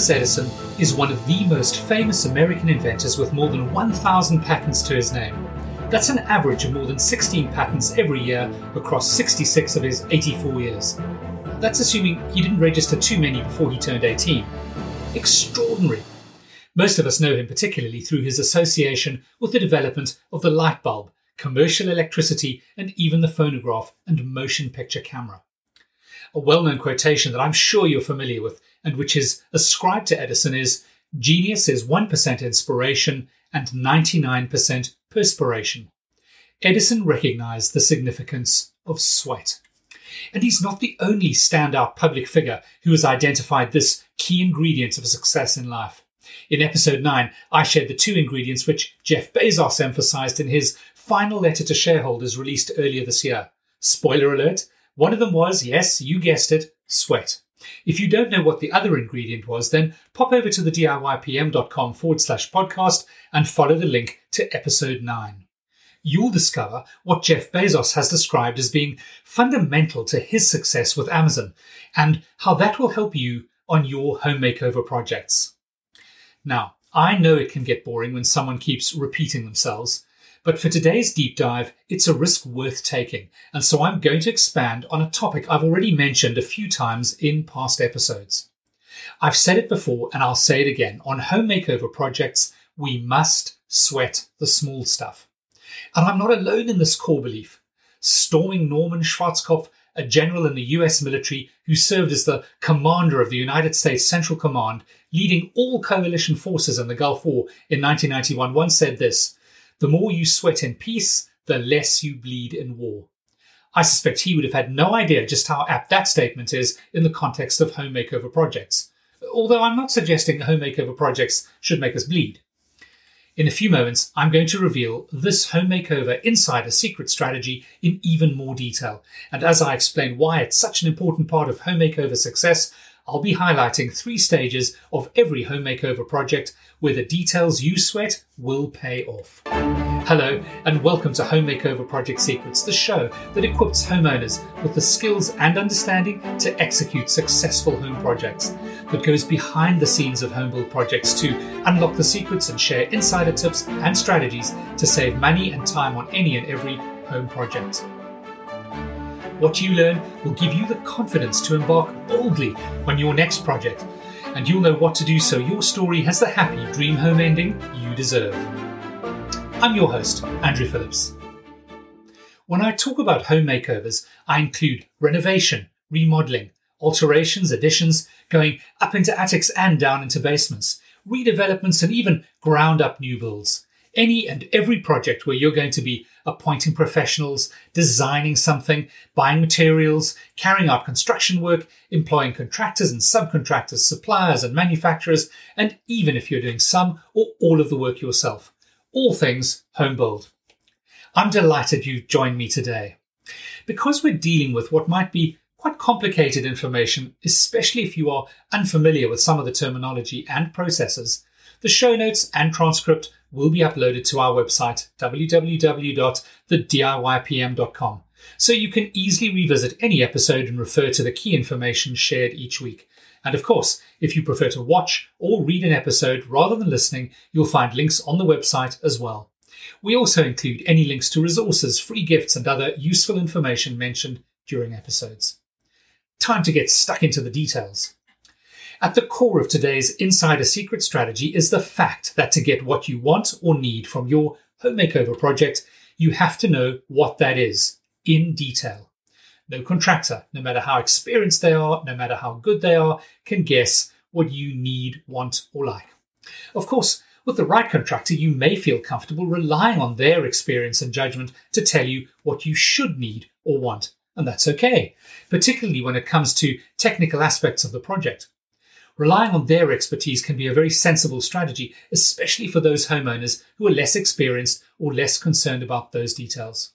Thomas Edison is one of the most famous American inventors with more than 1,000 patents to his name. That's an average of more than 16 patents every year across 66 of his 84 years. That's assuming he didn't register too many before he turned 18. Extraordinary. Most of us know him particularly through his association with the development of the light bulb, commercial electricity, and even the phonograph and motion picture camera. A well known quotation that I'm sure you're familiar with and which is ascribed to Edison is genius is 1% inspiration and 99% perspiration. Edison recognized the significance of sweat. And he's not the only standout public figure who has identified this key ingredient of success in life. In episode 9, I shared the two ingredients which Jeff Bezos emphasized in his final letter to shareholders released earlier this year. Spoiler alert, one of them was, yes, you guessed it, sweat. If you don't know what the other ingredient was, then pop over to the DIYPM.com forward slash podcast and follow the link to episode 9. You'll discover what Jeff Bezos has described as being fundamental to his success with Amazon and how that will help you on your home makeover projects. Now, I know it can get boring when someone keeps repeating themselves, but for today's deep dive, it's a risk worth taking, and so I'm going to expand on a topic I've already mentioned a few times in past episodes. I've said it before and I'll say it again. On home makeover projects, we must sweat the small stuff. And I'm not alone in this core belief. Storming Norman Schwarzkopf, a general in the US military who served as the commander of the United States Central Command, leading all coalition forces in the Gulf War in 1991, once said this the more you sweat in peace, the less you bleed in war. I suspect he would have had no idea just how apt that statement is in the context of home makeover projects. Although I'm not suggesting home makeover projects should make us bleed. In a few moments, I'm going to reveal this home makeover insider secret strategy in even more detail. And as I explain why it's such an important part of home makeover success, I'll be highlighting three stages of every home makeover project where the details you sweat will pay off. Hello, and welcome to Home Makeover Project Secrets, the show that equips homeowners with the skills and understanding to execute successful home projects, that goes behind the scenes of home build projects to unlock the secrets and share insider tips and strategies to save money and time on any and every home project. What you learn will give you the confidence to embark boldly on your next project, and you'll know what to do so your story has the happy dream home ending you deserve. I'm your host, Andrew Phillips. When I talk about home makeovers, I include renovation, remodeling, alterations, additions, going up into attics and down into basements, redevelopments, and even ground up new builds any and every project where you're going to be appointing professionals, designing something, buying materials, carrying out construction work, employing contractors and subcontractors, suppliers and manufacturers, and even if you're doing some or all of the work yourself. All things home build. I'm delighted you've joined me today. Because we're dealing with what might be quite complicated information, especially if you are unfamiliar with some of the terminology and processes, the show notes and transcript will be uploaded to our website, www.thediypm.com, so you can easily revisit any episode and refer to the key information shared each week. And of course, if you prefer to watch or read an episode rather than listening, you'll find links on the website as well. We also include any links to resources, free gifts, and other useful information mentioned during episodes. Time to get stuck into the details. At the core of today's insider secret strategy is the fact that to get what you want or need from your home makeover project, you have to know what that is in detail. No contractor, no matter how experienced they are, no matter how good they are, can guess what you need, want, or like. Of course, with the right contractor, you may feel comfortable relying on their experience and judgment to tell you what you should need or want, and that's okay, particularly when it comes to technical aspects of the project. Relying on their expertise can be a very sensible strategy, especially for those homeowners who are less experienced or less concerned about those details.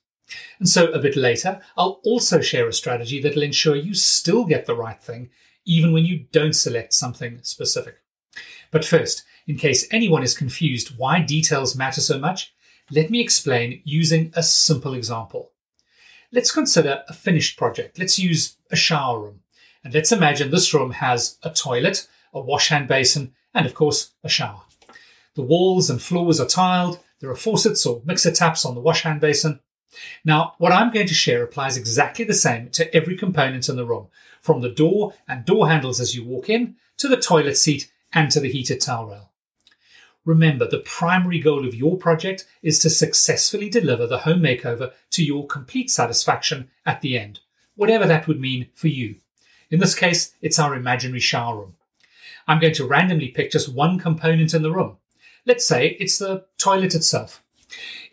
And so a bit later, I'll also share a strategy that'll ensure you still get the right thing, even when you don't select something specific. But first, in case anyone is confused why details matter so much, let me explain using a simple example. Let's consider a finished project. Let's use a shower room. And let's imagine this room has a toilet, a wash hand basin, and of course, a shower. The walls and floors are tiled, there are faucets or mixer taps on the wash hand basin. Now, what I'm going to share applies exactly the same to every component in the room, from the door and door handles as you walk in, to the toilet seat and to the heated towel rail. Remember, the primary goal of your project is to successfully deliver the home makeover to your complete satisfaction at the end, whatever that would mean for you. In this case, it's our imaginary shower room. I'm going to randomly pick just one component in the room. Let's say it's the toilet itself.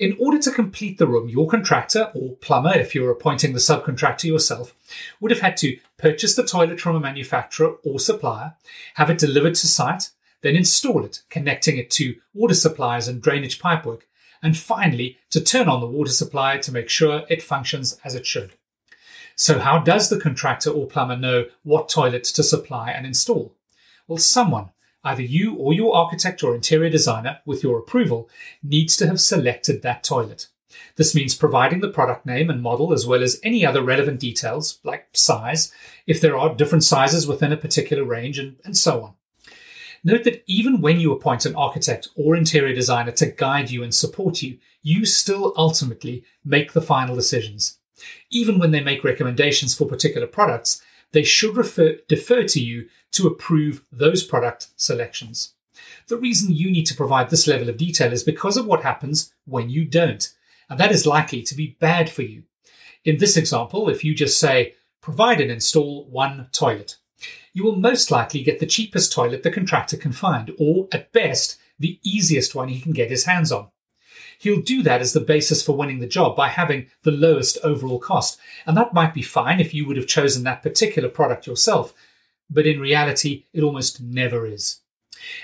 In order to complete the room, your contractor, or plumber if you're appointing the subcontractor yourself, would have had to purchase the toilet from a manufacturer or supplier, have it delivered to site, then install it, connecting it to water supplies and drainage pipework, and finally to turn on the water supply to make sure it functions as it should. So, how does the contractor or plumber know what toilet to supply and install? Well, someone, either you or your architect or interior designer, with your approval, needs to have selected that toilet. This means providing the product name and model as well as any other relevant details, like size, if there are different sizes within a particular range, and, and so on. Note that even when you appoint an architect or interior designer to guide you and support you, you still ultimately make the final decisions. Even when they make recommendations for particular products, they should refer, defer to you to approve those product selections. The reason you need to provide this level of detail is because of what happens when you don't, and that is likely to be bad for you. In this example, if you just say, provide and install one toilet, you will most likely get the cheapest toilet the contractor can find, or at best, the easiest one he can get his hands on. He'll do that as the basis for winning the job by having the lowest overall cost. And that might be fine if you would have chosen that particular product yourself, but in reality, it almost never is.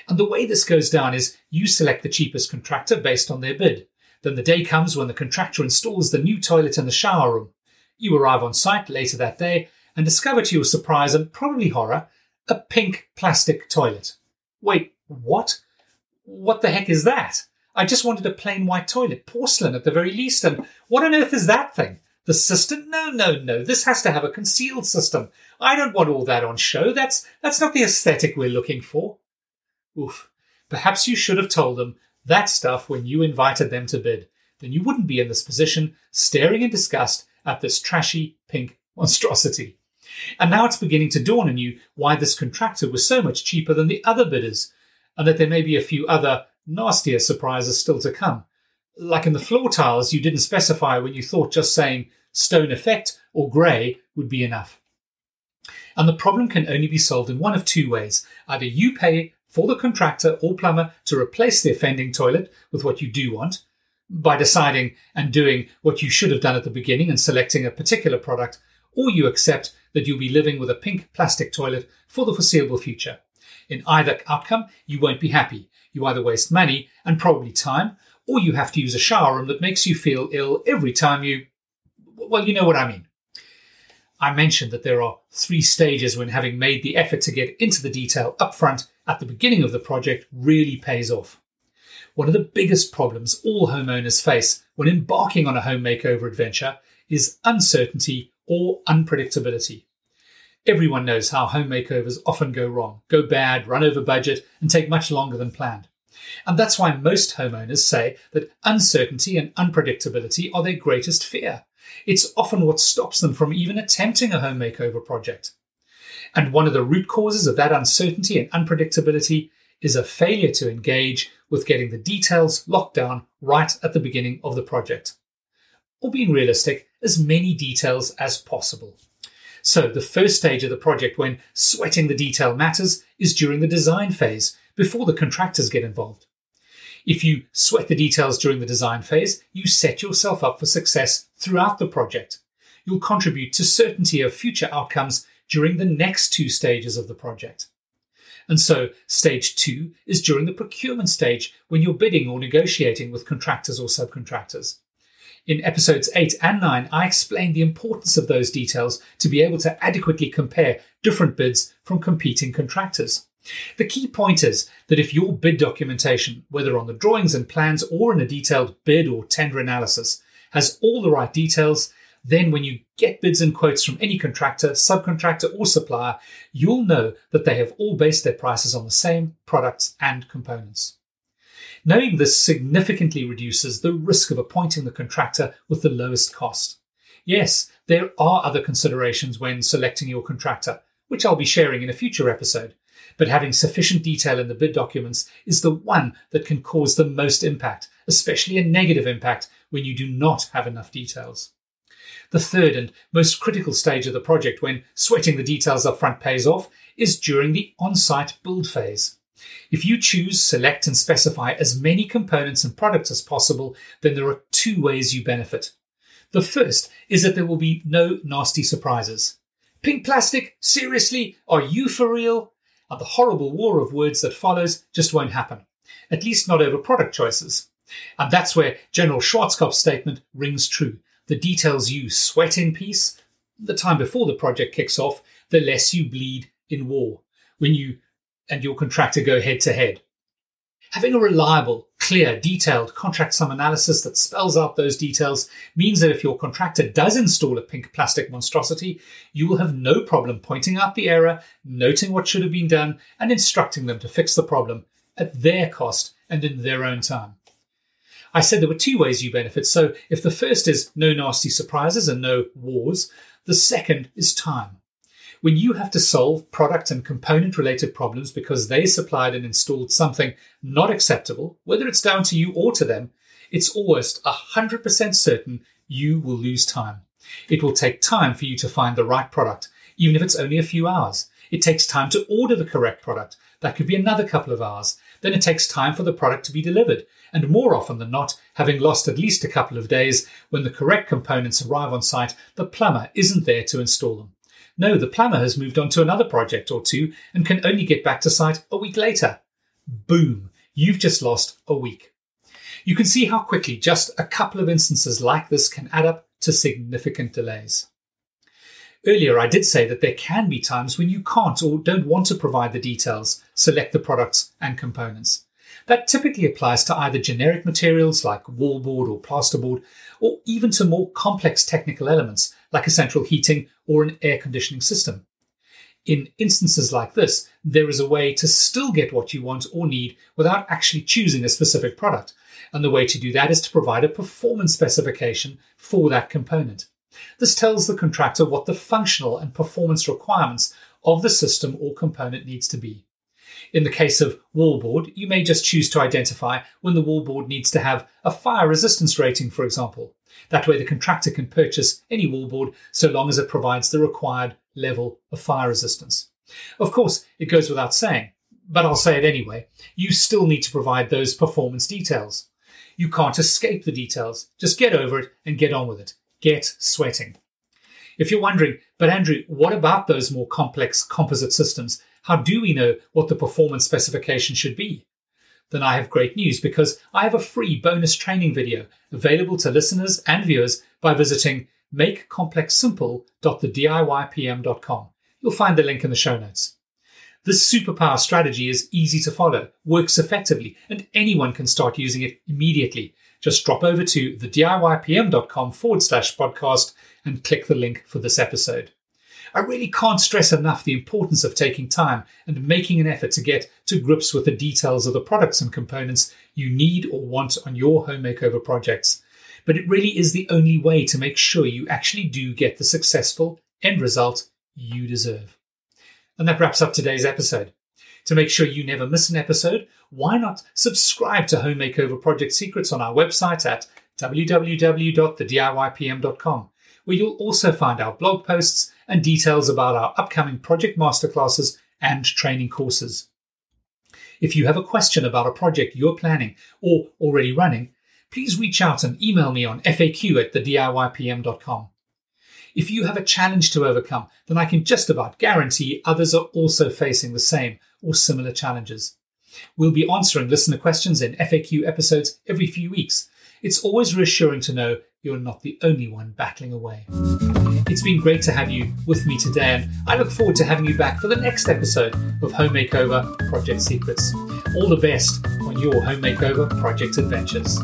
And the way this goes down is you select the cheapest contractor based on their bid. Then the day comes when the contractor installs the new toilet in the shower room. You arrive on site later that day and discover to your surprise and probably horror a pink plastic toilet. Wait, what? What the heck is that? I just wanted a plain white toilet, porcelain at the very least, and what on earth is that thing? The cistern? No, no, no. This has to have a concealed cistern. I don't want all that on show. That's that's not the aesthetic we're looking for. Oof. Perhaps you should have told them that stuff when you invited them to bid. Then you wouldn't be in this position, staring in disgust at this trashy pink monstrosity. And now it's beginning to dawn on you why this contractor was so much cheaper than the other bidders, and that there may be a few other nastier surprises still to come. Like in the floor tiles, you didn't specify when you thought just saying stone effect or grey would be enough. And the problem can only be solved in one of two ways. Either you pay for the contractor or plumber to replace the offending toilet with what you do want by deciding and doing what you should have done at the beginning and selecting a particular product, or you accept that you'll be living with a pink plastic toilet for the foreseeable future. In either outcome, you won't be happy. You either waste money and probably time, or you have to use a shower room that makes you feel ill every time you. Well, you know what I mean. I mentioned that there are three stages when having made the effort to get into the detail upfront at the beginning of the project really pays off. One of the biggest problems all homeowners face when embarking on a home makeover adventure is uncertainty or unpredictability. Everyone knows how home makeovers often go wrong, go bad, run over budget, and take much longer than planned. And that's why most homeowners say that uncertainty and unpredictability are their greatest fear. It's often what stops them from even attempting a home makeover project. And one of the root causes of that uncertainty and unpredictability is a failure to engage with getting the details locked down right at the beginning of the project. Or being realistic, as many details as possible. So, the first stage of the project when sweating the detail matters is during the design phase, before the contractors get involved. If you sweat the details during the design phase, you set yourself up for success throughout the project. You'll contribute to certainty of future outcomes during the next two stages of the project. And so, stage two is during the procurement stage when you're bidding or negotiating with contractors or subcontractors. In episodes 8 and 9, I explained the importance of those details to be able to adequately compare different bids from competing contractors. The key point is that if your bid documentation, whether on the drawings and plans or in a detailed bid or tender analysis, has all the right details, Then, when you get bids and quotes from any contractor, subcontractor, or supplier, you'll know that they have all based their prices on the same products and components. Knowing this significantly reduces the risk of appointing the contractor with the lowest cost. Yes, there are other considerations when selecting your contractor, which I'll be sharing in a future episode, but having sufficient detail in the bid documents is the one that can cause the most impact, especially a negative impact when you do not have enough details. The third and most critical stage of the project when sweating the details up front pays off is during the on site build phase. If you choose, select, and specify as many components and products as possible, then there are two ways you benefit. The first is that there will be no nasty surprises. Pink plastic? Seriously? Are you for real? And the horrible war of words that follows just won't happen. At least not over product choices. And that's where General Schwarzkopf's statement rings true. The details you sweat in peace, the time before the project kicks off, the less you bleed in war. When you and your contractor go head to head. Having a reliable, clear, detailed contract sum analysis that spells out those details means that if your contractor does install a pink plastic monstrosity, you will have no problem pointing out the error, noting what should have been done, and instructing them to fix the problem at their cost and in their own time. I said there were two ways you benefit. So if the first is no nasty surprises and no wars, the second is time. When you have to solve product and component related problems because they supplied and installed something not acceptable, whether it's down to you or to them, it's almost 100% certain you will lose time. It will take time for you to find the right product, even if it's only a few hours. It takes time to order the correct product. That could be another couple of hours. Then it takes time for the product to be delivered. And more often than not, having lost at least a couple of days, when the correct components arrive on site, the plumber isn't there to install them. No, the plumber has moved on to another project or two and can only get back to site a week later. Boom, you've just lost a week. You can see how quickly just a couple of instances like this can add up to significant delays. Earlier, I did say that there can be times when you can't or don't want to provide the details, select the products and components. That typically applies to either generic materials like wallboard or plasterboard, or even to more complex technical elements like a central heating or an air conditioning system. In instances like this, there is a way to still get what you want or need without actually choosing a specific product. And the way to do that is to provide a performance specification for that component. This tells the contractor what the functional and performance requirements of the system or component needs to be. In the case of wallboard, you may just choose to identify when the wallboard needs to have a fire resistance rating, for example. That way, the contractor can purchase any wallboard so long as it provides the required level of fire resistance. Of course, it goes without saying, but I'll say it anyway. You still need to provide those performance details. You can't escape the details. Just get over it and get on with it. Get sweating. If you're wondering, but Andrew, what about those more complex composite systems? How do we know what the performance specification should be? Then I have great news because I have a free bonus training video available to listeners and viewers by visiting makecomplexsimple.thediypm.com. You'll find the link in the show notes. This superpower strategy is easy to follow, works effectively, and anyone can start using it immediately. Just drop over to thediypm.com forward slash podcast and click the link for this episode. I really can't stress enough the importance of taking time and making an effort to get to grips with the details of the products and components you need or want on your home makeover projects. But it really is the only way to make sure you actually do get the successful end result you deserve. And that wraps up today's episode. To make sure you never miss an episode, why not subscribe to Home Makeover Project Secrets on our website at www.thediypm.com, where you'll also find our blog posts and details about our upcoming project masterclasses and training courses. If you have a question about a project you're planning or already running, please reach out and email me on faq at thediypm.com. If you have a challenge to overcome, then I can just about guarantee others are also facing the same or similar challenges. We'll be answering listener questions in FAQ episodes every few weeks. It's always reassuring to know you're not the only one battling away. It's been great to have you with me today, and I look forward to having you back for the next episode of Home Makeover Project Secrets. All the best on your home makeover project adventures.